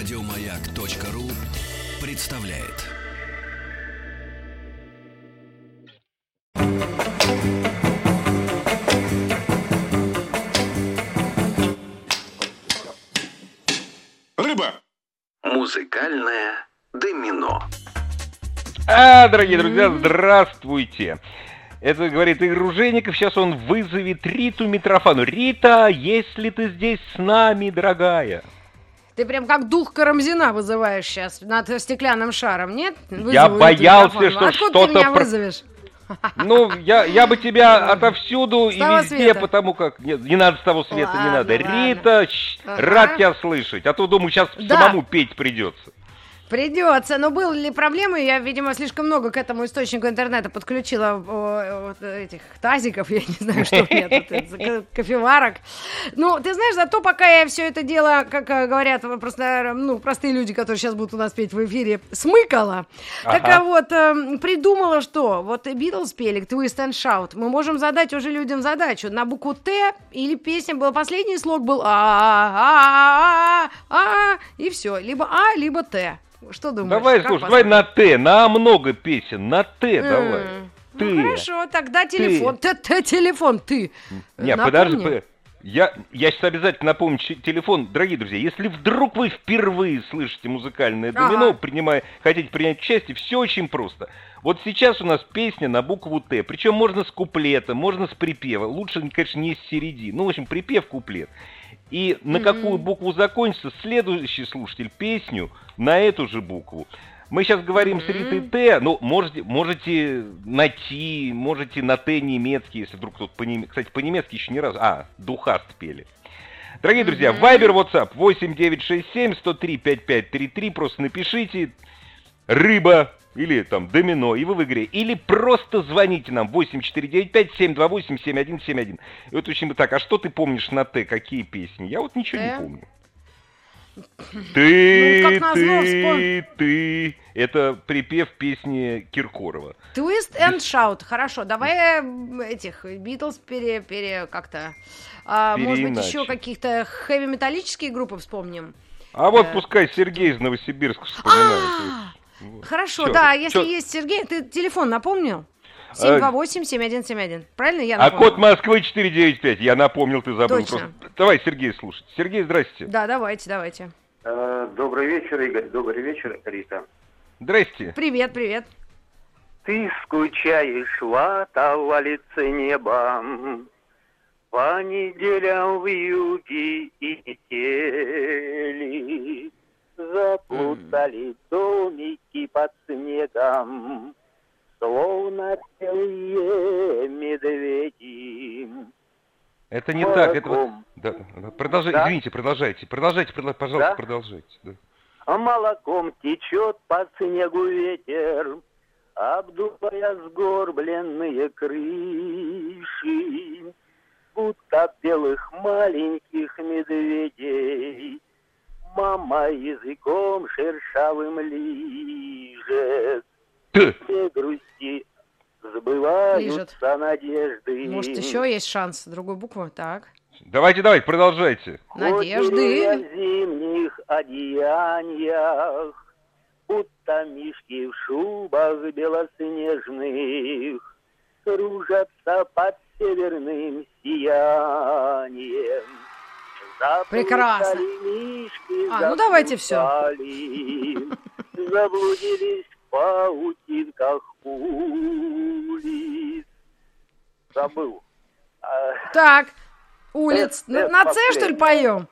Радиомаяк.ру представляет. Рыба! Музыкальное домино. А, дорогие друзья, здравствуйте! Это говорит Игорь Ружеников, сейчас он вызовет Риту Митрофану. Рита, если ты здесь с нами, дорогая. Ты прям как дух Карамзина вызываешь сейчас над стеклянным шаром, нет? Я Вызову боялся, Риту что. Откуда что-то ты меня про- вызовешь? Ну, я, я бы тебя отовсюду С и везде, света. потому как... Нет, не надо с того света, не Ладно, надо. ладно. Рита, щ, Ага. рад тебя слышать, а то, думаю, сейчас Да. самому петь придется. Придется. Но были ли проблемы? Я, видимо, слишком много к этому источнику интернета подключила о, вот этих тазиков, я не знаю, что у меня тут, это, ко- кофеварок. Ну, ты знаешь, зато пока я все это дело, как э, говорят просто, ну, простые люди, которые сейчас будут у нас петь в эфире, смыкала. Так Ага. а вот эм, придумала, что вот Битлз пели Twist and Shout. Мы можем задать уже людям задачу на букву Т или песня была последний слог был а а а а и все, либо А, либо Т. Что думаешь? Давай, слушай, давай на Т, на много песен, на Т давай. М, Ты. Ну хорошо, тогда телефон. Т, Т, телефон, ты. Не, Напомни. подожди. Я, я сейчас обязательно напомню телефон. Дорогие друзья, если вдруг вы впервые слышите музыкальное Ага. домино, принимая, хотите принять участие, все очень просто. Вот сейчас у нас песня на букву Т. Причем можно с куплета, можно с припева. Лучше, конечно, не с середины. Ну, в общем, припев, куплет. И на Мгм. какую букву закончится следующий слушатель песню на эту же букву. Мы сейчас говорим с Ритой Т, ну, можете, можете на Ти, можете на Т немецкий, если вдруг кто-то по нем- Кстати, по-немецки еще ни разу... А, Духаст пели. Дорогие друзья, Вайбер, WhatsApp 8967 103 5533, просто напишите «Рыба» или там «Домино», и вы в игре. Или просто звоните нам 8495 728 7171. И вот очень так, а что ты помнишь на Т, какие песни? Я вот ничего не Т? помню. Ты, Ну, как назло, ты, ты. Это припев песни Киркорова. Twist and Shout. Хорошо, давай этих Битлз пере, пере как-то. а, может быть, еще каких-то хэви-металлические группы вспомним. А вот Э. пускай Сергей из Новосибирска вспоминает. А. Хорошо, Чё, да, если чё? есть Сергей, ты телефон напомнил? А, 728-7171. Правильно я А напомнила? код Москвы 495. Я напомнил, ты забыл. Точно. Просто. Давай Сергей слушать. Сергей, здрасте. Да, давайте, давайте. Э, Добрый вечер, Игорь. Добрый вечер, Рита. Здрасте. Привет, привет. Ты скучаешь в лице небом, По неделям в юге и метели. Заплутали домики под снегом, Словно белые медведи. Это не так. Это. Молоком. да, да, продолжайте, Да? извините, продолжайте. Продолжайте, продол- пожалуйста, Да? продолжайте. да. А молоком течет по снегу ветер, Обдувая сгорбленные крыши, Будто белых маленьких медведей. Мама языком шершавым лижет. Все грусти сбываются Лижет. надежды. Может, еще есть шанс? Другую букву? Так. Давайте, давайте, продолжайте. Надежды. в зимних одеяниях, Будто мишки в шубах белоснежных Кружатся под северным сиянием. Прекрасно. А, ну давайте заплутали, Заблудились в паутинках улиц. Забыл. А, Так, улиц. Это- На- это на С, что ли, поем?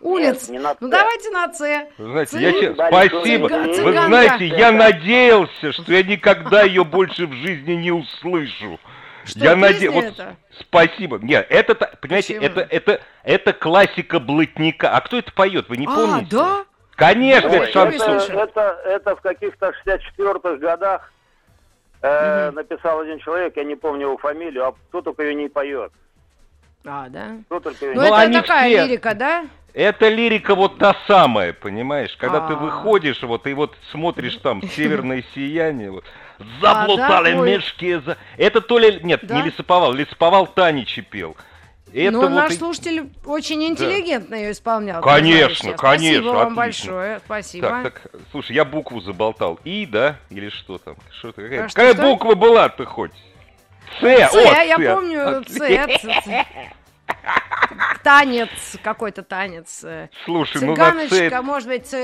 Улиц. на Ну, давайте на С. Знаете, я Большой спасибо. Вы знаете, я надеялся, что я никогда ее больше в жизни не услышу. Что, я песня наде- вот это? Спасибо. Нет, это, понимаете, Почему? это, это, это классика блатника. А кто это поет, вы не А, помните? да? Конечно, Ой, это это, шансон. слушай. это, это в каких-то 64-х годах э, написал один человек, я не помню его фамилию, а кто только ее не поет. А, да. Кто только ее Ну, Ну, это они такая все- лирика, да? Это лирика вот та самая, понимаешь? Когда ты А. выходишь, вот, и вот смотришь там «Северное сияние», вот, заплутали А, да? Мешки. За... Это то ли... Нет, Да? не Лесоповал. Лесоповал Таничи пел. Это ну, вот наш и- слушатель очень интеллигентно ее исполнял. Конечно, конечно, Спасибо вам отлично. большое, спасибо. Так, так, слушай, я букву заболтал. И, да? Или что там? Что какая А что, какая что? буква была ты хоть? С, С, о, я Ц. помню, Ц. Танец, какой-то танец. Слушай, ну на. Цыганочка, может быть,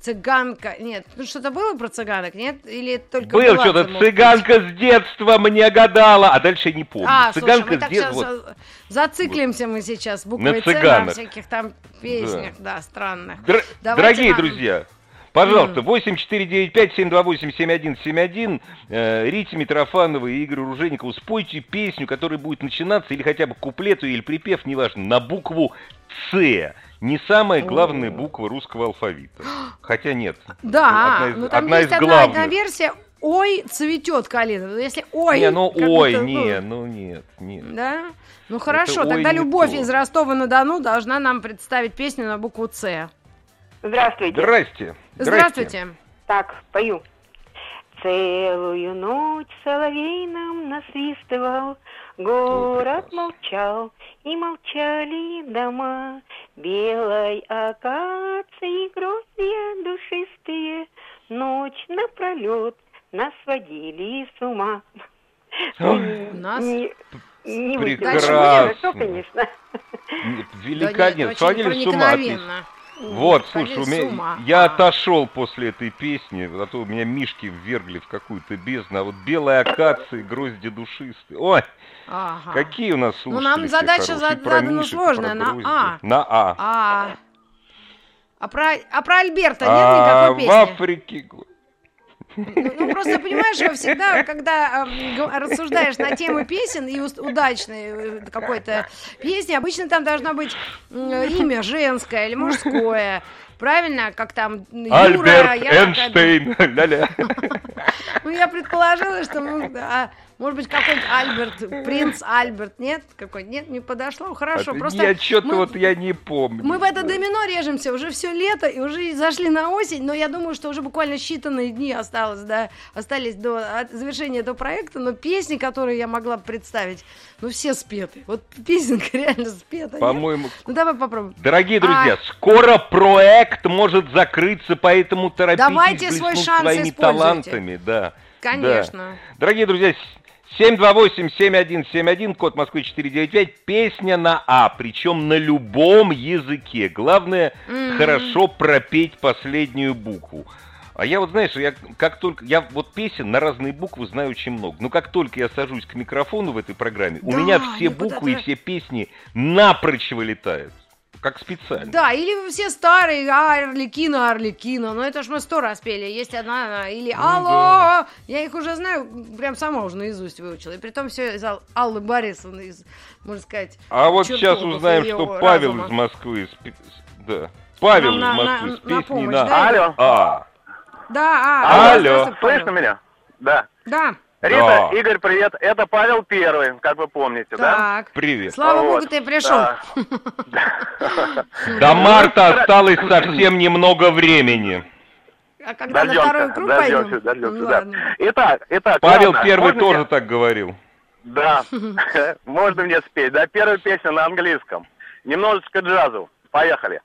цыганка. Нет, ну что-то было про цыганок, нет? Или только Был была что-то, быть? цыганка с детства мне гадала, а дальше я не помню. А, слушай, цыганка мы с так детства. сейчас вот. зациклимся мы сейчас буквой Ц на цыганок. всяких там песнях, да, странных. Др- Давайте Дорогие нам- друзья, пожалуйста, 8495-728-7171, э, Рите Митрофановой и Игорю Руженикову, спойте песню, которая будет начинаться, или хотя бы куплету, или припев, неважно, на букву «Ц». Не самая главная буква русского алфавита. Хотя нет. Да, одна из, ну там одна есть из одна, главных. одна версия «Ой, цветет калина». Ну, Если «Ой», не, ну ой, будто, ну, не, ну нет, нет. Да? Ну хорошо, «Ой» тогда Любовь то. из Ростова-на-Дону должна нам представить песню на букву «Ц». Здравствуйте. Здрасте. Здравствуйте. Так, пою. Целую ночь соловей нам насвистывал, Город молчал, и молчали дома. Белой акации гроздья душистые Ночь напролет нас сводили с ума. Нас? Не. Прекрасно. Конечно. Великолепно. очень Сводили с ума. Вот, слушай, у меня, я отошел после этой песни, а то меня мишки ввергли в какую-то бездну, а вот белая акация, грозди душистые. Ой, Ага. какие у нас Ну, слушатели нам все задача зад- задана сложная, на. А. На А. А, а, про, а про Альберта нет А никакой в песни? Африке... Ну, ну, просто понимаешь, всегда, когда г- рассуждаешь на тему песен и удачной э, какой-то песни, обычно там должно быть м, имя женское или мужское. Правильно, как там Юра, Альберт я такая- Эйнштейн. Ля-ля. Ну, я предположила, что, ну, а, может быть, какой-нибудь Альберт, принц Альберт, нет? Какой? Нет, не подошло. Хорошо, А просто Я что-то вот я не помню. Мы в это домино режемся, уже все лето, и уже зашли на осень, но я думаю, что уже буквально считанные дни осталось, да, остались до завершения этого проекта, но песни, которые я могла представить, ну все спеты. Вот песенка реально спета. нет? По-моему, Ну давай попробуем. Дорогие А- друзья, скоро проект может закрыться, поэтому торопитесь Давайте свой шанс своими используйте. талантами. Да. Конечно. Да. Дорогие друзья, с- 728-7171, код Москвы 495, песня на А, причем на любом языке. Главное, Мгм. хорошо пропеть последнюю букву. А я вот, знаешь, я как только, я вот песен на разные буквы знаю очень много, но как только я сажусь к микрофону в этой программе, у Да, меня все буквы и все песни напрочь вылетают. Как специально. Да, или все старые, а, Орликина, Орликина, ну это ж мы сто раз пели, есть одна, она, или Ну Алло, я их уже знаю, прям сама уже наизусть выучила, и при том все из Ал- Аллы Борисовны, из, можно сказать, А вот сейчас узнаем, что Павел разума. из Москвы. спи- Да. Павел Нам из на- Москвы на- с на песней помощь, на да? Алло. А. Да, а, Алло. Слышно меня? Да. Да, Рита, Да. Игорь, привет. Это Павел Первый, как вы помните, да? так. Привет. Слава Вот, богу, ты пришел. да. До марта осталось совсем немного времени. А когда на второй круг дождемся, пойдем? дождемся, Ну, да. ладно. Итак, итак, Павел ладно, Первый тоже так говорил. Да, можно мне спеть, да, первая песня на английском. Немножечко джазу. Поехали.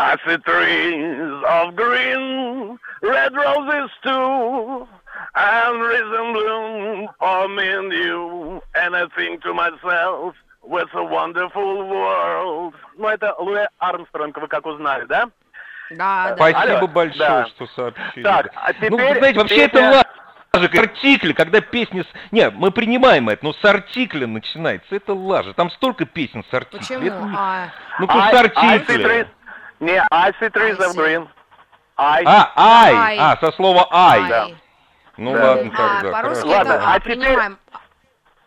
I see trees of green, red roses too, and risen bloom for me and you, and I think to myself, what's a wonderful world. Ну, это Луи Армстронг, вы как узнали, да? Да, да. Спасибо Алло, большое, да. что сообщили. Так, а теперь... Ну, вы знаете, вообще это песня- лажа. Артикль, когда песня... с- Не, мы принимаем это, но с артиклем начинается. Это лажа. Там столько песен с артиклем. Почему? Это А, Ну, I, I see trees... артикли. Не, I see trees I of green. I... А, ай. Ай. А, со слова ай. ай. да. Ну Да. ладно А, тогда. по-русски. Ладно, это а теперь- принимаем.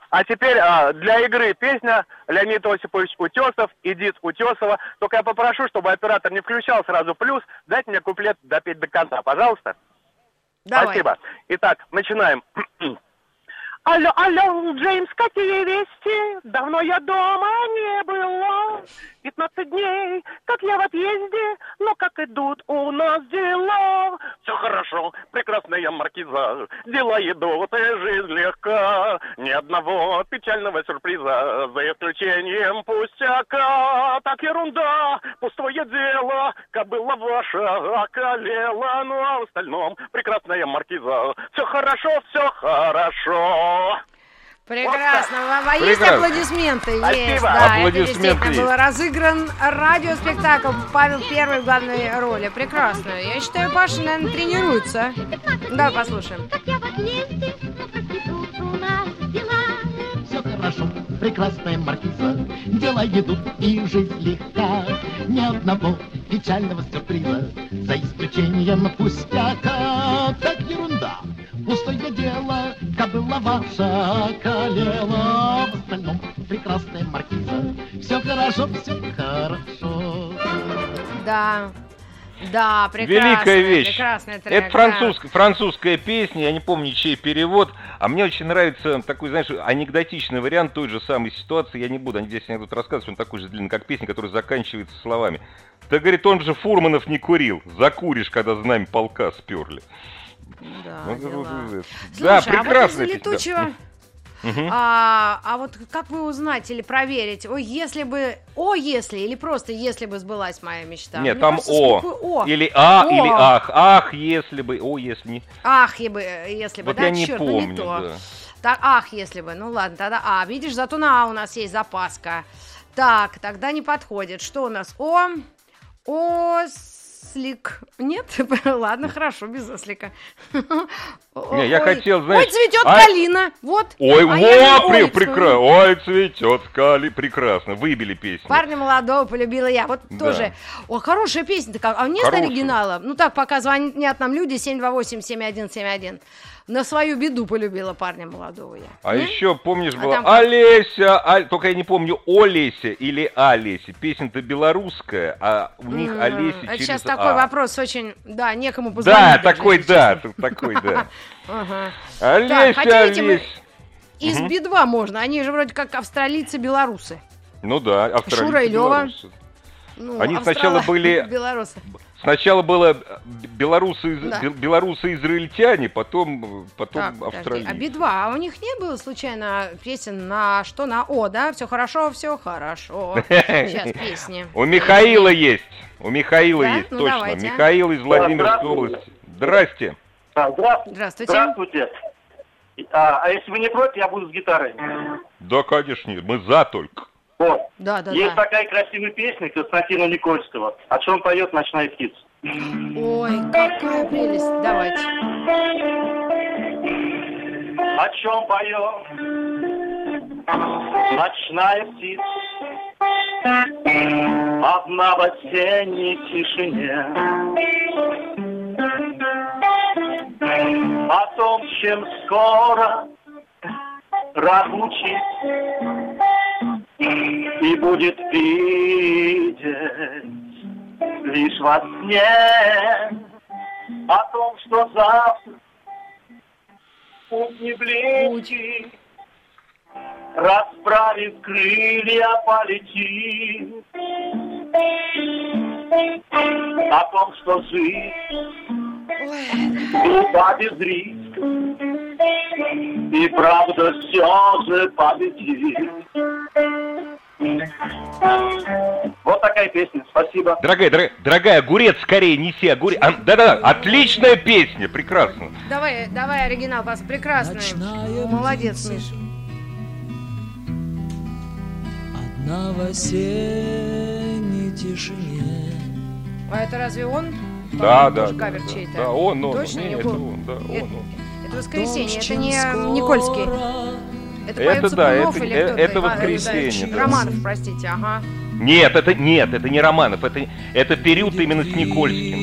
А теперь а, для игры песня Леонид Осипович Утесов, Эдит Утесова. Только я попрошу, чтобы оператор не включал сразу плюс. Дайте мне куплет допеть до конца, пожалуйста. Давай. Спасибо. Итак, начинаем. Алло, алло, Джеймс, какие вести? Давно я дома не была. Пятнадцать дней, как я в отъезде, но как идут у нас дела. Все хорошо, прекрасная маркиза, дела идут, и жизнь легка. Ни одного печального сюрприза, за исключением пустяка. Так ерунда, пустое дело, кобыла ваша околела, ну а в остальном прекрасная маркиза. Все хорошо, все хорошо. Прекрасно. А Есть Прекрасно. аплодисменты? Есть, да. Это Аплодисменты действительно есть. был разыгран радиоспектакль. Павел Первый в главной роли. Прекрасно. Я считаю, Паша, наверное, тренируется. Да, послушаем. Все хорошо, прекрасная маркиза, дела идут и жизнь легка. Ни одного печального сюрприза, за исключением пустяка. Так ерунда, пустое дело, кобыла ваша колела. В остальном прекрасная маркиза, все хорошо, все хорошо. Да. Да, прекрасно. Великая вещь. Прекрасный трек, Это да. французская, французская песня, я не помню, чей перевод. А мне очень нравится такой, знаешь, анекдотичный вариант той же самой ситуации. Я не буду они здесь анекдот рассказывать, он такой же длинный, как песня, которая заканчивается словами. Да, говорит, он же Фурманов не курил. Закуришь, когда знамя полка сперли. Да, Вот это дела. это. Слушай, Да, а вот летучего... Мгм. А, а вот как вы узнать или проверить? О, если бы... О, если, или просто если бы сбылась моя мечта? Нет, Мне там кажется, О. О. Или А, О. или Ах. Ах, если бы. О, если не. Ах, я бы, э, если бы, Вот да, я не черт, ну не помню, то. да. Так, ах, если бы, ну ладно, тогда А. Видишь, зато на А у нас есть запаска. Так, тогда не подходит. Что у нас? О, ослик. Нет? Ладно, хорошо, без ослика. Не, я хотел, знаешь, Ой, цветет а- калина. Вот. Ой, А во, при, прекрасно. Ой, цветет скали. Прекрасно. Выбили песню. Парня молодого полюбила я. Вот Да. тоже. О, хорошая песня такая. А нет Хорошая. оригинала? Ну так, пока звонят нам люди 728-7171. На свою беду полюбила парня молодого я. А М? еще, помнишь, А была там как? Олеся, Аль- только я не помню, Олеся или Олеся. Песня-то белорусская, а у них М, Олеся Это через сейчас А. такой вопрос очень... Да, некому позвонить. Да, такой, да, такой, да. Олеся, Олеся. Из Мгм. Би-2 можно. Они же вроде как австралийцы-белорусы. Ну да, австралийцы, Шура и белорусы. Ну, Они сначала австрало- были- Белорусы. Сначала было белорусы, Да. бел- белорусы-израильтяне, потом, потом Так, подожди, австралийцы. а Би-2, а у них не было случайно песен на что? На О, да? Все хорошо, все хорошо. Сейчас песни. У Михаила есть. У Михаила есть, Ну, точно. давайте. Михаил из Владимирской области. Здрасте. Здравствуйте. Здравствуйте. Здравствуйте. А, а если вы не против, я буду с гитарой. Да, конечно, мы за только. Вот. Да, да, Есть да. такая красивая песня Константина Никольского. О чем поет «Ночная птица». Ой, какая прелесть. Давайте. О чем поет ночная птица Одна в осенней тишине О том, чем скоро разлучить И будет видеть лишь во сне О том, что завтра путь не близкий, Расправив крылья, полетит. О том, что жизнь глупа без риска, И правда все же победит. Вот такая песня, спасибо. Дорогая, дорогая, дорогая, огурец скорее неси, огурец. А, Да-да, отличная песня, прекрасно. Давай, давай оригинал, пас, прекрасный. Молодец, Миш. Одна в осенней тишине А это разве он? Да, да, да, кавер да, чей-то. да, он, он, Точно не, не это он, да, он, Это- он. Это воскресенье, это не Никольский. Это Это да, это- или это А, воскресенье, да. Романов, простите, ага. Нет, это нет, это не Романов, это, это период именно с Никольским.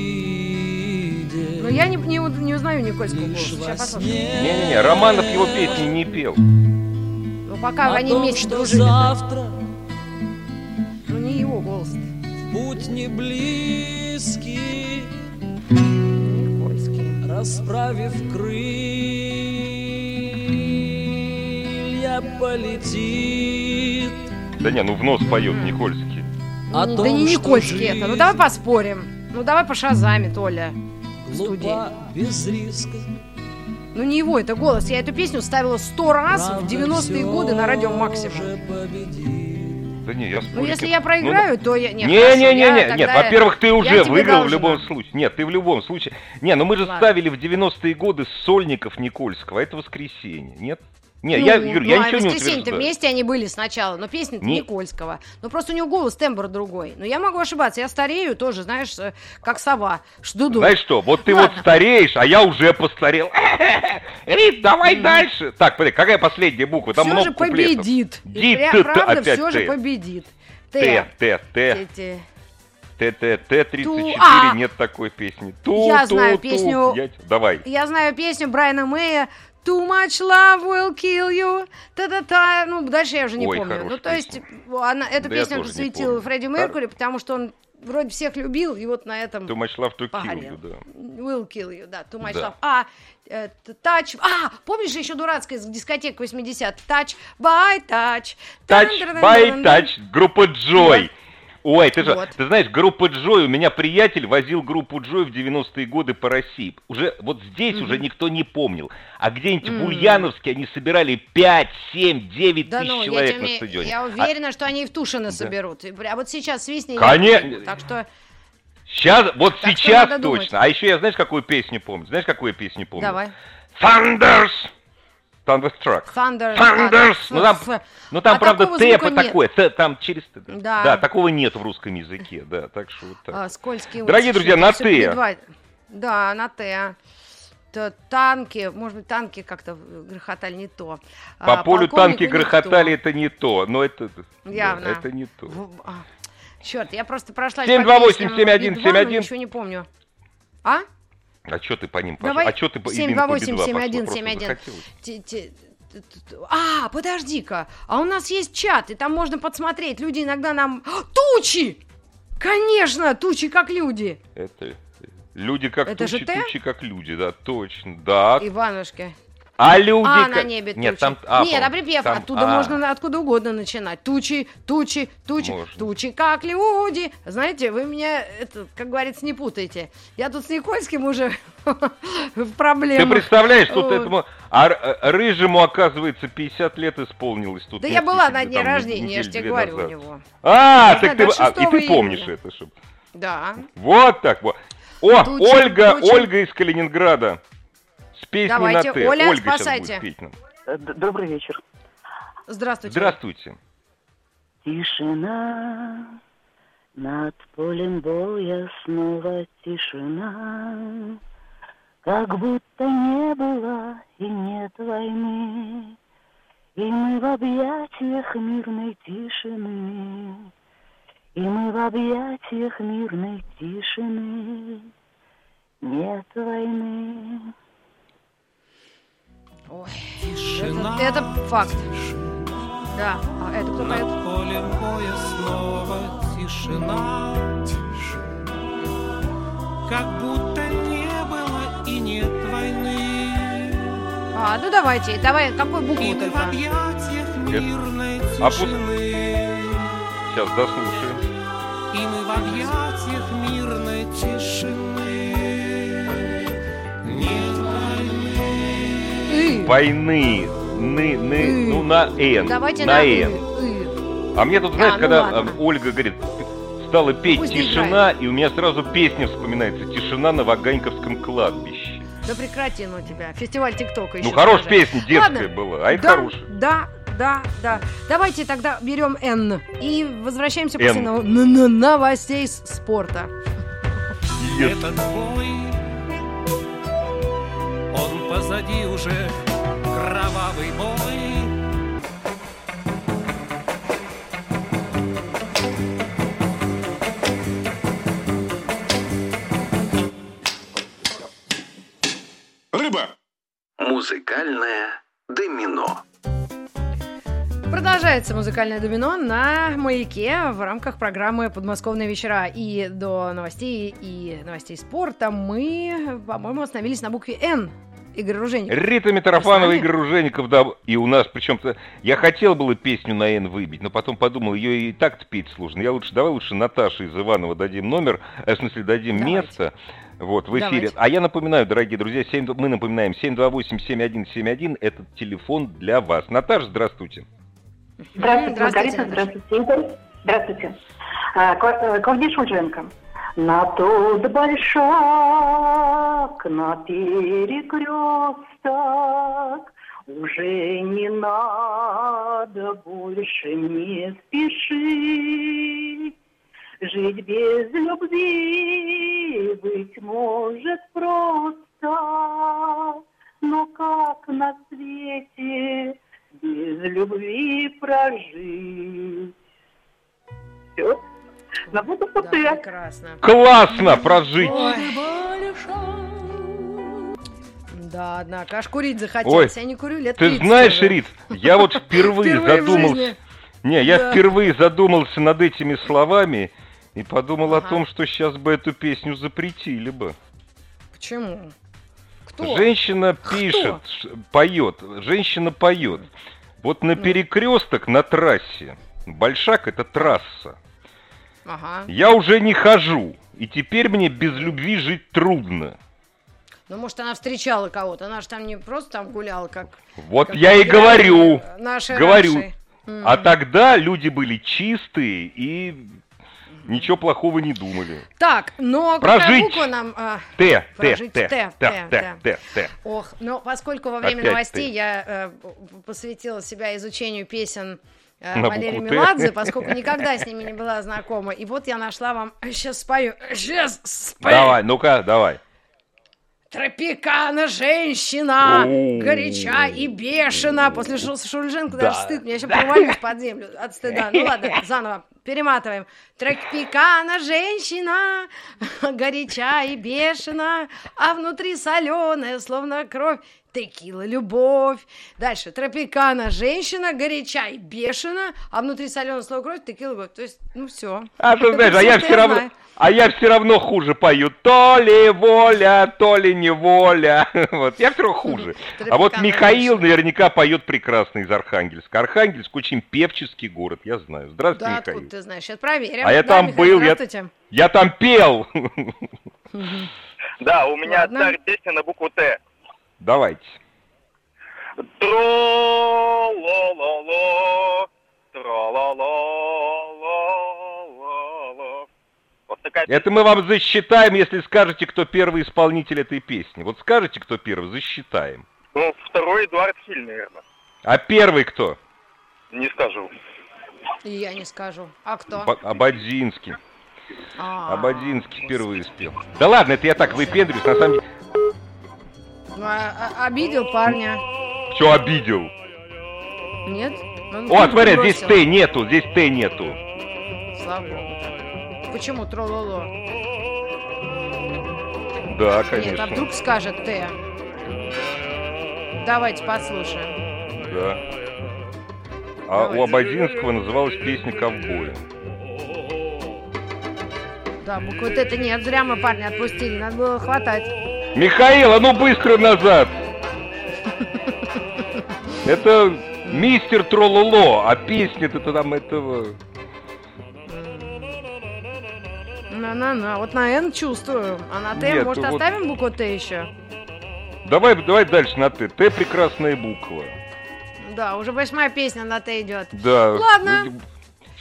Но я не, не, не узнаю Никольского голоса. Сейчас послушаем. Не-не-не, Романов его песни не пел. Ну, пока О они том, вместе что дружили. завтра Ну, не его голос. путь не близкий, Никольский. расправив крылья, полетит. Да не, ну в нос поет Никольский. О том, да не Никольский это. Ну давай поспорим. Ну давай по шазаме, Толя. студии. Глупа без риска. Ну не его это голос. Я эту песню ставила сто раз в Правда 90-е годы на радио Максимум. Да не, я Ну спорить если не- я ну, проиграю, то я... Не, хорошо, не, я не, не, тогда- нет, во-первых, ты уже выиграл в должна. любом случае. Нет, ты в любом случае. Не, ну мы же Ладно. ставили в 90-е годы сольников Никольского, а это воскресенье, нет? Не, Ну, я, Юр, я ну, а ничего не утверждаю. вместе они были сначала, но песня Не- Никольского. Но просто у него голос, тембр другой. Но я могу ошибаться, я старею тоже, знаешь, э, как сова. Думаешь? Знаешь что, вот ты Ладно. вот стареешь, а я уже постарел. Рит, давай дальше. Так, подожди, какая последняя буква? Там все много же куплетов. победит. И Ди, пря- т, т, правда, опять все же победит. Т, Т. Т, Т, Т. Т, Т, Т, 34, а! нет такой песни. Ту, Я ту, знаю ту. песню- Я- Давай. Я знаю песню Брайана Мэя Too much love will kill you. Та-та-та. Ну, дальше я уже не Ой, помню. Ну, то есть, она, эту Да песню посвятил. Фредди Меркури, потому что он вроде всех любил, и вот на этом Too much love to kill погорел. you, да. Will kill you, да, too much Да. love. А, э, touch, а, помнишь еще дурацкая из дискотек 80 Touch by touch. Touch by touch, группа Джой. Ой, ты же, Вот. ты знаешь, группа Джой, у меня приятель возил группу Джой в 90-е годы по России. Уже, вот здесь уже никто не помнил. А где-нибудь в Ульяновске они собирали 5, 7, 9 Да тысяч ну, я, человек тебе на не- стадионе. я А уверена, что они и в Тушино соберут. И пря- А вот сейчас свистни. я Коне- не помню. Так что сейчас, вот Так сейчас надо думать. точно. А еще я знаешь, какую песню помню? Знаешь, какую я песню помню? давай. Thunders! Thunderstruck. Thunder. Thunders! а, Ну там, ф- ну, там а правда, Т такое, Т, там через Т. Да. Да, такого нет в русском языке, да, так что вот так. А, скользкие Дорогие друзья, на «Т». Да, на Т. Танки, может быть, танки как-то грохотали не то. По А, полю танки грохотали, это не то, но это... да, Явно. это не то. Черт, я просто прошла 728 71 71 71. ничего не помню. А? А что ты по ним пошел? Давай А что ты по именно по 728 Би-2 пошла? 71 Просто 71. захотелось? Те- те- т- т- т- А, подожди-ка. А у нас есть чат, и там можно подсмотреть. Люди иногда нам... Тучи! Конечно, тучи как люди. Это... Люди как Это же тучи, Т? тучи как люди, да, точно, да. Иванушки. А люди А, на небе Нет, тучи. там... а, Нет, а припев там- оттуда а, можно откуда угодно начинать. Тучи, тучи, тучи, Можно. тучи, как люди. Знаете, вы меня, это, как говорится, не путайте. Я тут с Никольским уже в Ты проблемах. представляешь, тут этому... А э, Рыжему, оказывается, 50 лет исполнилось тут. Да я была на дне не- рождения, я же тебе говорю у него. А, так ты... а, и 6 ты помнишь это, чтоб... Да. Вот так вот. О, Ольга. Ольга из Калининграда. С песней Давайте, на Т. Оля, Ольга сейчас спасайте. будет петь нам. Добрый вечер. Здравствуйте. Здравствуйте. Тишина над полем боя снова тишина, как будто не было и нет войны, и мы в объятиях мирной тишины, и мы в объятиях мирной тишины, нет войны. Ой, Тишина, это, это факт. Да. А это кто поет? Над полем боя снова тишина. Как будто не было и нет войны. А, ну давайте, давай, какой И букву мы в объятиях мирной А тишины. Сейчас дослушаем. И мы в объятиях мирной тишины. Войны. Ны, ны, ну на Н. Давайте на на Н. А мне тут, знаешь, ну когда ладно. э, Ольга говорит, стала петь Пусть «Тишина», и у меня сразу песня вспоминается «Тишина на Ваганьковском кладбище». Да прекрати, ну тебя. Фестиваль ТикТока еще. ну, хорошая песня, детская Ладно. была, а это да, хорошая. Да, да, да. Давайте тогда берем Н и возвращаемся после нов- н- новостей спорта. Yes. Этот бой, он позади уже кровавый бой. Рыба. Музыкальное домино. Продолжается музыкальное домино на маяке в рамках программы «Подмосковные вечера». И до новостей и новостей спорта мы, по-моему, остановились на букве «Н». Игорь Ружеников. Рита Митрофанова? Игорь Ружеников, да, и у нас, причем-то, я хотел было песню на Н выбить, но потом подумал, ее и так-то петь сложно. Я лучше, давай лучше Наташе из Иванова дадим номер, э, в смысле, дадим Давайте. место, вот, в эфире. Давайте. А я напоминаю, дорогие друзья, 7, мы напоминаем, 728-7171, это телефон для вас. Наташа, здравствуйте. Здравствуйте, Здравствуйте, Наташа. здравствуйте, Игорь. Здравствуйте. Э, Клавдия Шульженко. На тот большак, на перекресток уже не надо больше не спешить. Жить без любви, быть может, просто, но как на свете без любви прожить? Все. Забуду Да, пустые. прекрасно. Классно прожить! Ой. Да, однако, аж курить захотелось. Ой, Я не курю лет Ты 30 знаешь, уже. Рит, я вот впервые задумался... Не, я Да. впервые задумался над этими словами и подумал Ага. о том, что сейчас бы эту песню запретили бы. Почему? Кто? Женщина пишет, поет, женщина поет. Вот Ну. на перекресток на трассе, Большак это трасса, Ага. я уже не хожу, и теперь мне без любви жить трудно. Ну, может, она встречала кого-то. Она же там не просто там гуляла, как... Вот как я и говорю, Наши говорю. раньше. А тогда люди были чистые и ничего плохого не думали. Так, но Прожить. буква нам... а, Т, Т, Прожить Т, Т, Т, Т, Т, Т. Ох, но поскольку во время Опять новостей ты. я э, посвятила себя изучению песен э, На Валерии букву Т. Меладзе, поскольку никогда с ними не была знакома. И вот я нашла вам... Сейчас спою. Сейчас спою. Давай, ну-ка, давай. Тропикана женщина, горяча и бешена. После Шу- Шульженко Да. даже стыд. Я сейчас провалюсь под землю от стыда. Ну ладно, заново. Перематываем. Тропикана женщина, горяча и бешена, а внутри соленая, словно кровь. Текила любовь. Дальше. Тропикана женщина, горяча и бешена, а внутри соленая, словно кровь, текила любовь. То есть, ну все. А ты знаешь, а я все равно, а я все равно хуже пою. То ли воля, то ли неволя. Вот, я все равно хуже. А вот Михаил наверняка поет прекрасно из Архангельска. Архангельск очень певческий город, я знаю. Здравствуйте, Да, Михаил. откуда ты знаешь? Сейчас проверим. А я Да, там Михаил, был, я, я там пел. Да, у меня Ладно. царь песня на букву Т. Давайте. Тро-ло-ло-ло, тро-ло-ло-ло-ло. Вот такая Это мы вам засчитаем, если скажете, кто первый исполнитель этой песни. Вот скажете, кто первый, засчитаем. Ну, второй Эдуард Хиль, наверное. А первый кто? Не скажу. И я не скажу. А кто? Ба- Абадзинский. А, Абадзинский впервые спел. Да ладно, это я так выпендрюсь, на самом деле. Ну, а- а- обидел парня. Что обидел? Нет? Он О, трубку смотри, здесь бросил. Т нету, здесь Т нету. Слава богу. Почему трололо? Да, Нет, а конечно. вдруг скажет Т. Давайте послушаем. Да. А у Абадзинского называлась песня «Ковбоя». Да, буквы Т-то нет, зря мы парня отпустили, надо было хватать. Михаил, а ну быстро назад! Это мистер Трололо, а песня-то там этого... На-на-на, вот на Н чувствую, а на Т, Нет, может, вот- оставим букву Т еще? Давай, давай дальше на Т. Т прекрасная буква. Да, уже восьмая песня на Т идет. Да. Ладно.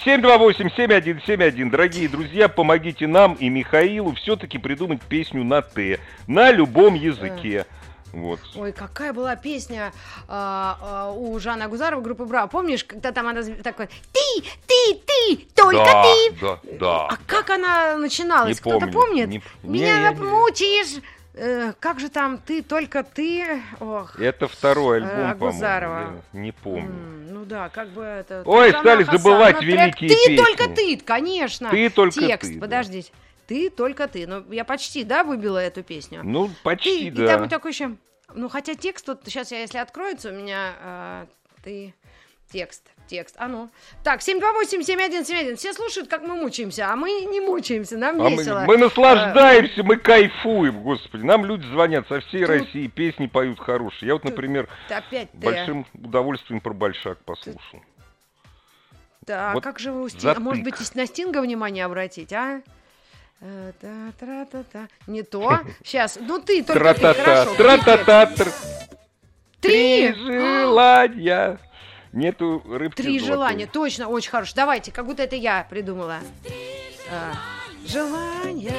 728-7171. Дорогие друзья, помогите нам и Михаилу все-таки придумать песню на Т. На любом языке. Вот. Ой, какая была песня а, а, у Жанны Агузарова группы Браво. Помнишь, когда там она такой «Ты, ты, ты, только да, ты!» Да, да. А как она начиналась? Не Кто-то помню, помнит? не- Меня не, не- мучаешь! Э, как же там ты, только ты? Ох. Это второй Э, альбом, Агузарова. по-моему. Не помню. М, Ну да, как бы это... Ой, Сузанна стали Хасан, забывать великие Ты песни. только ты, конечно. Ты только Текст, ты, да. подождите. Ты только ты. Ну, я почти, да, выбила эту песню? Ну, почти, Ты, и да. там такой еще... Ну, хотя текст вот сейчас, я, если откроется у меня, э, ты Текст, текст, а ну. Так, 728-7171. Все слушают, как мы мучаемся, а мы не мучаемся, нам А мы, весело. мы наслаждаемся, мы кайфуем, господи. Нам люди звонят со всей России, песни поют хорошие. Я вот, например, Ты опять ты. большим удовольствием про Большак послушал. Да, а Вот как же вы у Стинга... Может быть, на Стинга внимание обратить, а? Э, та-тра-та-та. Не то. Сейчас, ну ты только ты, Тра-та-та! Три желания. Нету рыбки Три желания, точно, очень хорошо. Давайте, как будто это я придумала. А, желания,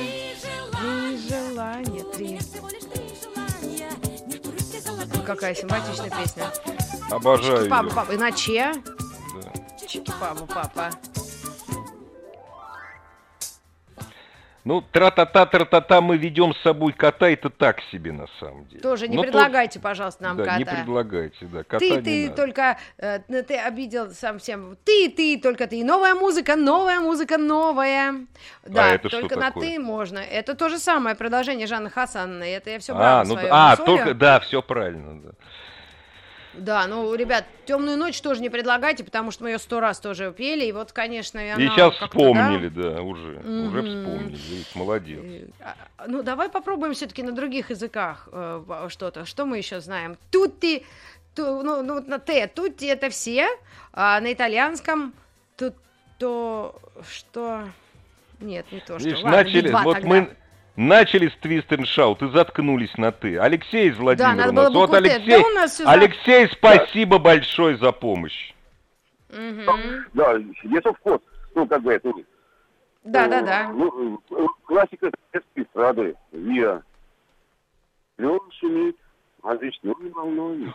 три желания, три. Ой, какая симпатичная песня. Обожаю Папа, её. папа, иначе. Да. Чики, папа, Ну, тра-та-та, тра-та-та, мы ведем с собой кота, это так себе на самом деле. Тоже не Но то- предлагайте, пожалуйста, нам да, кота. не предлагайте, да, кота Ты, ты надо. только, э, ну, ты обидел сам всем. Ты, ты, только ты. Новая музыка, новая музыка, новая. Да, А это что только на такое? ты можно. Это то же самое продолжение Жанны Хасановны. Это я все брала А, ну, свою а, только, да, все правильно, да. Да, ну, ребят, темную ночь тоже не предлагайте, потому что мы ее сто раз тоже пели, и вот, конечно, и она И сейчас вспомнили, да, уже, уже Мгм. вспомнили, видите, молодец. да. А, Ну, давай попробуем все-таки на других языках э, что-то. Что мы еще знаем? Тутти, ту, ну, ну, вот на Т, тутти это все, а на итальянском тут то, что... Нет, не то, что. Видишь, Ладно, начали, Би-2 вот тогда. мы начали с Twist and Shout и заткнулись на ты. Алексей из Владимира надо у нас. Вот. Алексей, Да у нас за- Алексей, спасибо большое за помощь. Мгм. Да, Есов кот, ну, как бы это... Да, э, да, да. Ну, э, классика эстрады. Виа. Лен шумит, а весной волной.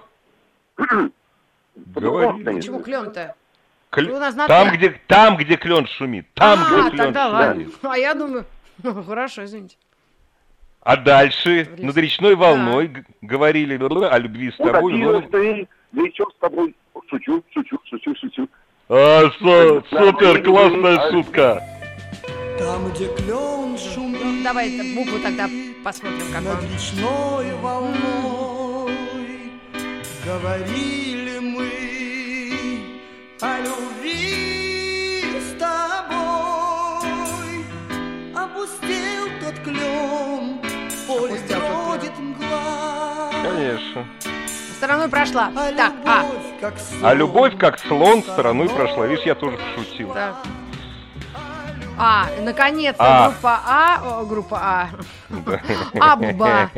Говори. Почему клен-то? Кль- У нас на Там, где, там, где клен шумит. Там, а, где клен тогда ладно. шумит. А я думаю, ну, хорошо, извините. А дальше Рис- над речной волной г- говорили о любви с Вот тобой. один ну, раз ты, вечер с тобой. Шучу, шучу, шучу, шучу. а, су- супер, классная шутка. Там, где клен шумит Ну, давай букву тогда посмотрим, как над он. речной волной, говорили мы о любви с тобой. Опустел тот клен, Конечно. Стороной прошла. А Так, а. любовь, как А любовь, как слон, стороной прошла. Видишь, я тоже пошутил. Так. А, наконец-то А. группа А, о, группа А. Абба.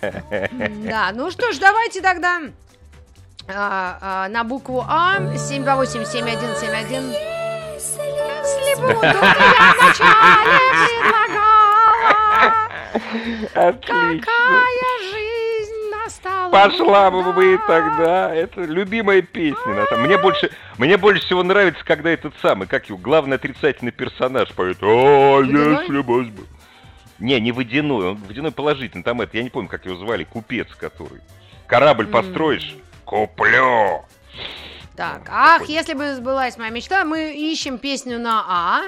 Да, ну что ж, давайте тогда а, а, на букву А 728-7171. Если буду я вначале предлагала, Отлично. какая. Пошла бы вы тогда. Это любимая песня. самом- Мне больше, мне больше всего нравится, когда этот самый, как его, главный отрицательный персонаж поет. О, если бы... Не, не водяной, он водяной положительный. Там это, я не помню, как его звали, купец который. Корабль построишь? Куплю. Так, ах, если бы сбылась моя мечта, мы ищем песню на А.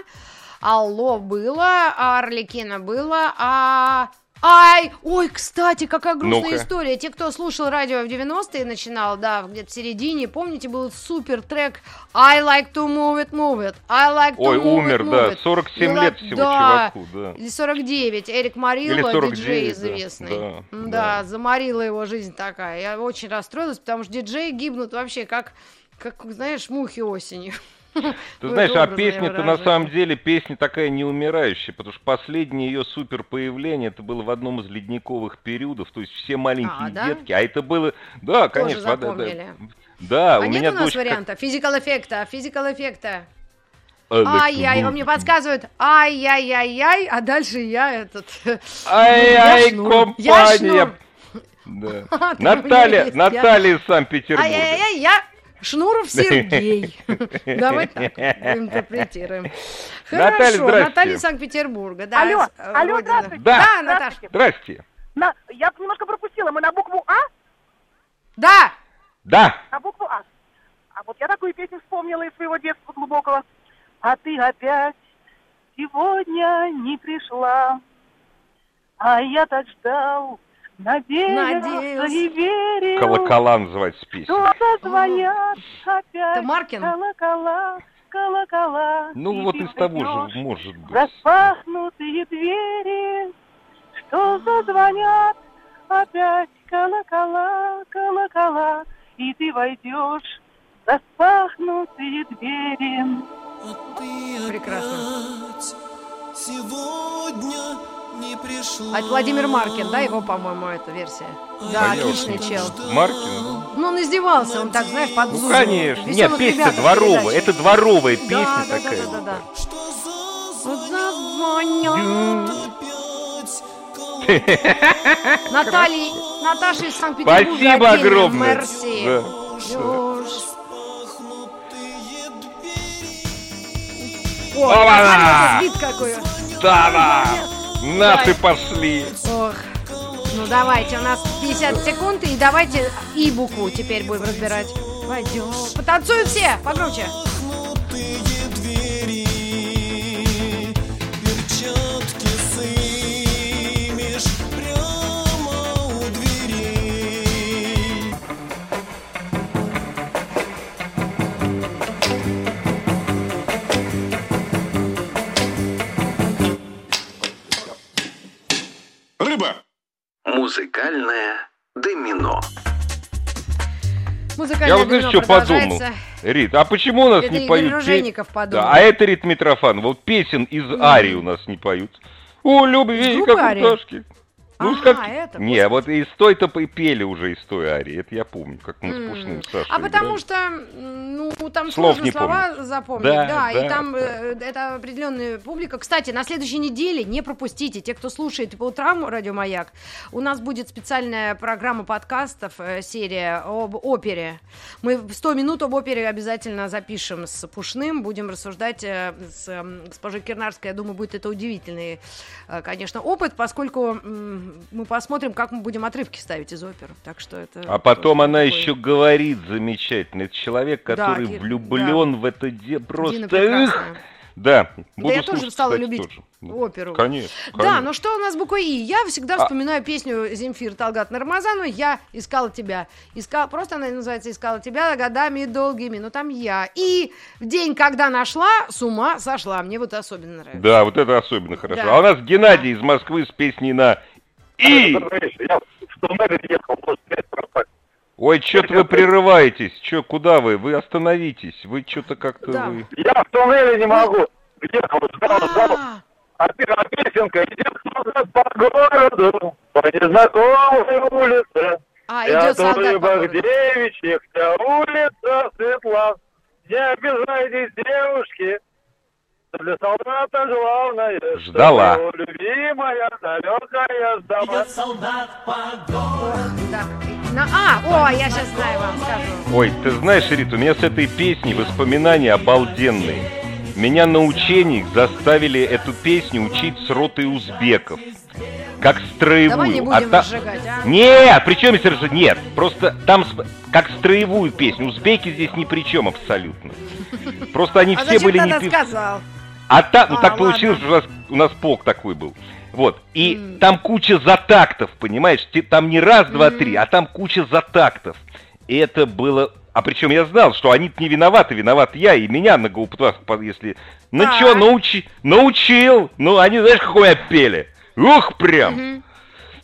Алло было, а Орликина было, а... Ай, ой, кстати, какая грустная Ну-ка. история. Те, кто слушал радио в 90-е, начинал, да, где-то в середине, помните, был супер трек I like to move it, move it. I like to Ой, move умер, it, move да, it. 47 You лет всего да. чуваку, да. Или 49. Эрик Марилла, 49, диджей да, известный. да, да. да, заморила его жизнь такая. Я очень расстроилась, потому что диджеи гибнут вообще как, как знаешь, мухи осенью. Ты знаешь, а песня-то на самом деле песня такая неумирающая, потому что последнее ее супер появление это было в одном из ледниковых периодов, то есть все маленькие А, да? детки, а это было, да, Тоже конечно, да, да, запомнили. да, А, у нет меня у нас дочка- варианта? Физикал эффекта, физикал эффекта. Ай-яй, он мне подсказывает, ай-яй-яй-яй, а дальше я этот... Ай-яй, компания. Да. А, Наталья, Наталья из Санкт-Петербурга. Ай-яй-яй, я Шнуров Сергей. Давай так интерпретируем. Хорошо. Наталья из Санкт-Петербурга. да, Алло, э, алло, здравствуйте. Да. Да, Наташ. Здрасте. На, я немножко пропустила. Мы на букву А? Да. Да. На букву А. А вот я такую песню вспомнила из своего детства глубокого. А ты опять сегодня не пришла. А я так ждал Надеялся Надеялся. и верил, Колокола называется песня. что зазвонят опять Это Маркин? колокола, колокола. Ну и вот ты из того войдешь же, может быть. Распахнутые двери, что зазвонят опять колокола, колокола, и ты войдешь в распахнутые двери. Прекрасно. Сегодня не пришла. А это Владимир Маркин, да, его, по-моему, эта версия? Да, Понятно. отличный чел. Маркин? Ну, он издевался, он так, знаешь, Ну, подзуживал. конечно. Нет, песня дворовая. Это дворовая Да, песня да, да, такая. да, да, да. Зазвонят. Наталья, Наташа из Санкт-Петербурга. Спасибо огромное. Мерси. Да. О, Опа-на! смотри, бит какой. Да, Наши Давай. пошли. Ох. Ну давайте, у нас 50 секунд, и давайте и букву теперь будем разбирать. Пойдем. Потанцуют все, погромче. Музыкальное домино. Музыкальное Я вот знаешь, что подумал? Рит, а почему у нас Это не Игорь поют? Ружейников пе- подумал. Да, а это Рит Митрофан. Вот песен из Арии у нас не поют. О, любви, как Арии? у Пташки. Ну, А, как... это, Не, вот из той-то пели уже из той Арии. Это я помню, как мы с Пушным Сашей А потому что, ну, там Слов сложно не слова помню. запомнить, Да, да, да, и там да. э, это определенная публика. Кстати, на следующей неделе не пропустите, те, кто слушает по утрам Радио Маяк, у нас будет специальная программа подкастов, э, серия об опере. Мы в 100 минут об опере обязательно запишем с Пушным, будем рассуждать э, с госпожой Кирнарской. Я думаю, будет это удивительный, конечно, опыт, поскольку мы посмотрим, как мы будем отрывки ставить из оперы. Так что это А потом тоже она такой- еще говорит замечательно. Это человек, Да, который Кир- влюблен в это дело. Просто... Прекрасная. Да, Да буду я тоже слушать, стала кстати, любить тоже. оперу. Конечно, Да, конечно. но что у нас с буквой И? Я всегда А- вспоминаю песню Земфир Талгат Нармазану «Я искала тебя». Искала, просто она называется «Искала тебя годами долгими», но там я. И в день, когда нашла, с ума сошла. Мне вот особенно нравится. Да, вот это особенно хорошо. Да. А у нас Геннадий из Москвы с песней на И. Я в туннеле ехал, может, пять пропасть. Ой, что-то вы прерываетесь. Че, куда вы? Вы остановитесь. Вы что-то как-то Да. вы... Я в туннеле не могу. Ехал, ждал, ждал. А, пе- песенка идет по городу, по незнакомой улице. а, Я идет вся улица светла. Не обижайтесь, девушки, для солдата главное, Ждала. его любимая, далекая ждала. Так, на А, о, я сейчас знаю вам скажу. Ой, ты знаешь, Рит, у меня с этой песней воспоминания обалденные. Меня на учениях заставили эту песню учить с ротой узбеков. Как строевую. Давай не А будем та- разжигать, а? Нет, при чем здесь разжиг- Нет, просто там как строевую песню. Узбеки здесь ни при чем абсолютно. Просто они А все зачем были не сказал? А ну А, так получилось, что у нас, у нас полк такой был. Вот. И там куча затактов, понимаешь? Там не раз, два, три, а там куча затактов. И это было... А причем я знал, что они не виноваты, виноват я, и меня на ГУПТВАС, если... Ну Так. чё, научи... научил! Ну, они, знаешь, какой пели? Ух, прям! Мгм.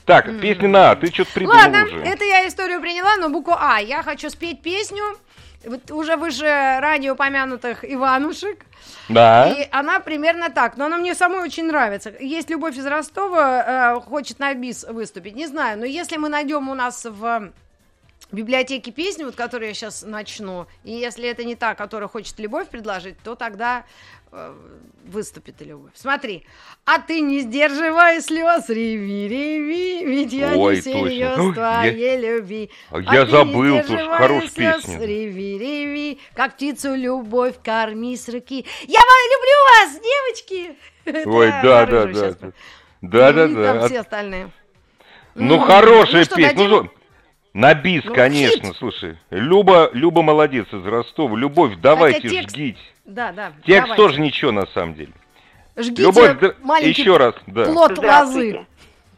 Так, песня на А, ты что-то придумал Ладно, уже. это я историю приняла, но букву А. Я хочу спеть песню вот уже выше ранее упомянутых Иванушек. Да. И она примерно так, но она мне самой очень нравится. Есть Любовь из Ростова, э, хочет на бис выступить, не знаю, но если мы найдем у нас в библиотеке песни, вот которую я сейчас начну, и если это не та, которая хочет любовь предложить, то тогда выступит и любовь. Смотри, а ты не сдерживай слез, реви, реви, ведь я Ой, не точно. Ой, твоей любви. А А я ты забыл, тоже сдерживай хорошая слез, песня. Реви, реви, как птицу любовь корми с руки. Я люблю вас, девочки! Ой, я да, да, да. да. Да, да, Ну, все остальные. Ну, М, хорошая ну что, песня. дадим? Ну, что- на бис, Ну, конечно, хит. слушай. Люба, Люба молодец из Ростова. Любовь, давайте, текст- жгите. Да, да. Текст давайте. тоже ничего на самом деле. Жгите Любовь, маленький еще раз, да. плод лозы. Здравствуйте.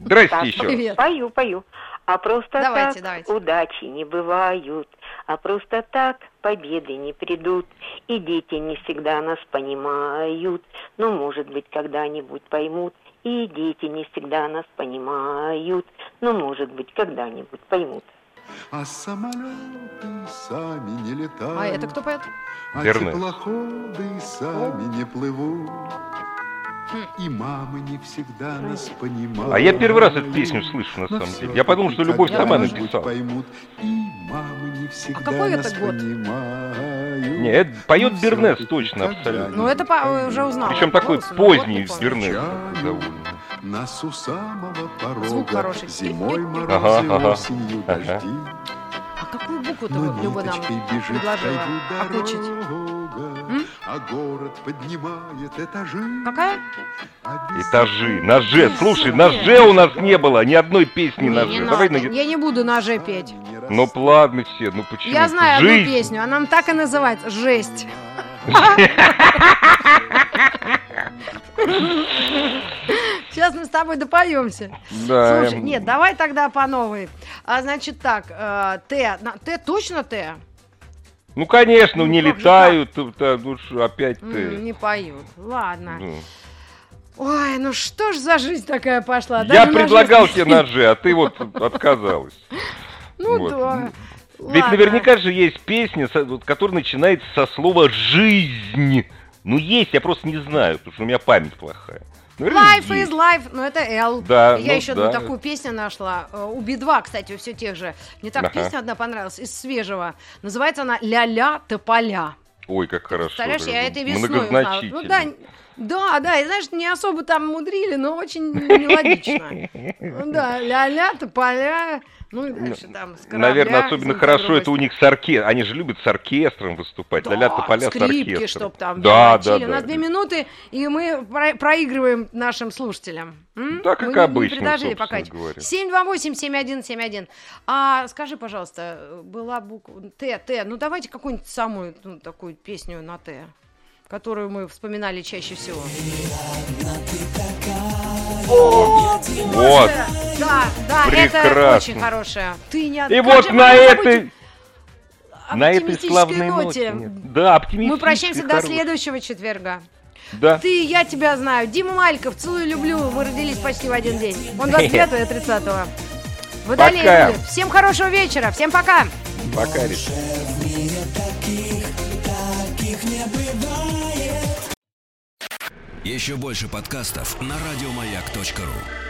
Здрасте Так, еще. Привет. Пою, пою. А просто Давайте, так давайте. удачи не бывают, а просто так победы не придут. И дети не всегда нас понимают, но, может быть, когда-нибудь поймут. И дети не всегда нас понимают, но, может быть, когда-нибудь поймут. А самолеты сами не летают. А это кто поет? А Вернес. теплоходы сами не плывут. Хм. И мамы не всегда нас понимают. А я первый раз эту песню слышу, на самом деле. Я подумал, что Любовь сама написала. поймут. И мамы не всегда какой нас это год? понимают. Не, это поет Бернес точно, абсолютно. Ну, это по- уже узнала. Причем такой поздний. Бернес довольно. Нас у самого порога Звук хороший. Зимой морозы, Ага, ага. осенью Ага. дожди. А какую букву-то Но вот Люба нам предложила М? А город поднимает этажи. Какая? А Этажи, на Ж. Слушай, на Ж у нас не было ни одной песни на Ж. Давай на... Я не буду на Ж петь. Ну ладно все, ну почему? Я знаю одну Жизнь. песню, она так и называется «Жесть». Сейчас мы с тобой допоемся. Да, Слушай, нет, давай тогда по новой. А значит так, э, Т, Т точно Т? Ну конечно, Ну, не летают, опять ты. Не поют. Ладно. Ну. Ой, ну что ж за жизнь такая пошла? Я предлагал тебе на Ж, а ты вот отказалась. Ну Вот. Да. Ведь Ладно. наверняка же есть песня, которая начинается со слова «жизнь». Ну есть, я просто не знаю, потому что у меня память плохая. Наверное, Life is life, ну это L. Да, Я ну еще да. одну такую песню нашла. э, У Би-2, кстати, все тех же. Мне так Ага. песня одна понравилась, из свежего. Называется она «Ля-ля тополя». Ой, как хорошо. Представляешь, я этой весной узнала. Ну да, да, да, и знаешь, не особо там мудрили, но очень мелодично. Ну да, ля-ля, тополя, ну и дальше там с корабля, Наверное, особенно хорошо это у них с оркестром. Они же любят с оркестром выступать. Да, Ля-ля тополя с скрипки, оркестром. чтоб там да, да, да. У нас две минуты, и мы про- проигрываем нашим слушателям. М? Да, как Мы не- не обычно, предложили пока. говоря. 728-7171. А скажи, пожалуйста, была буква Т, Т. Ну давайте какую-нибудь самую ну, такую песню на Т, которую мы вспоминали чаще всего. О, Вот. Да, да, это Прекрасно. очень хорошая. Ты не И как вот же на этой... На этой оптимистической славной ноте. ноте. Да, оптимистической. Мы прощаемся до хорошей. следующего четверга. Да. Ты, я тебя знаю. Дима Мальков, целую, люблю. Мы родились почти в один день. Он 29 я 30 -го. Водолей Пока. будет. Всем хорошего вечера. Всем пока. Пока, Рита. Еще больше подкастов на радиомаяк.ру.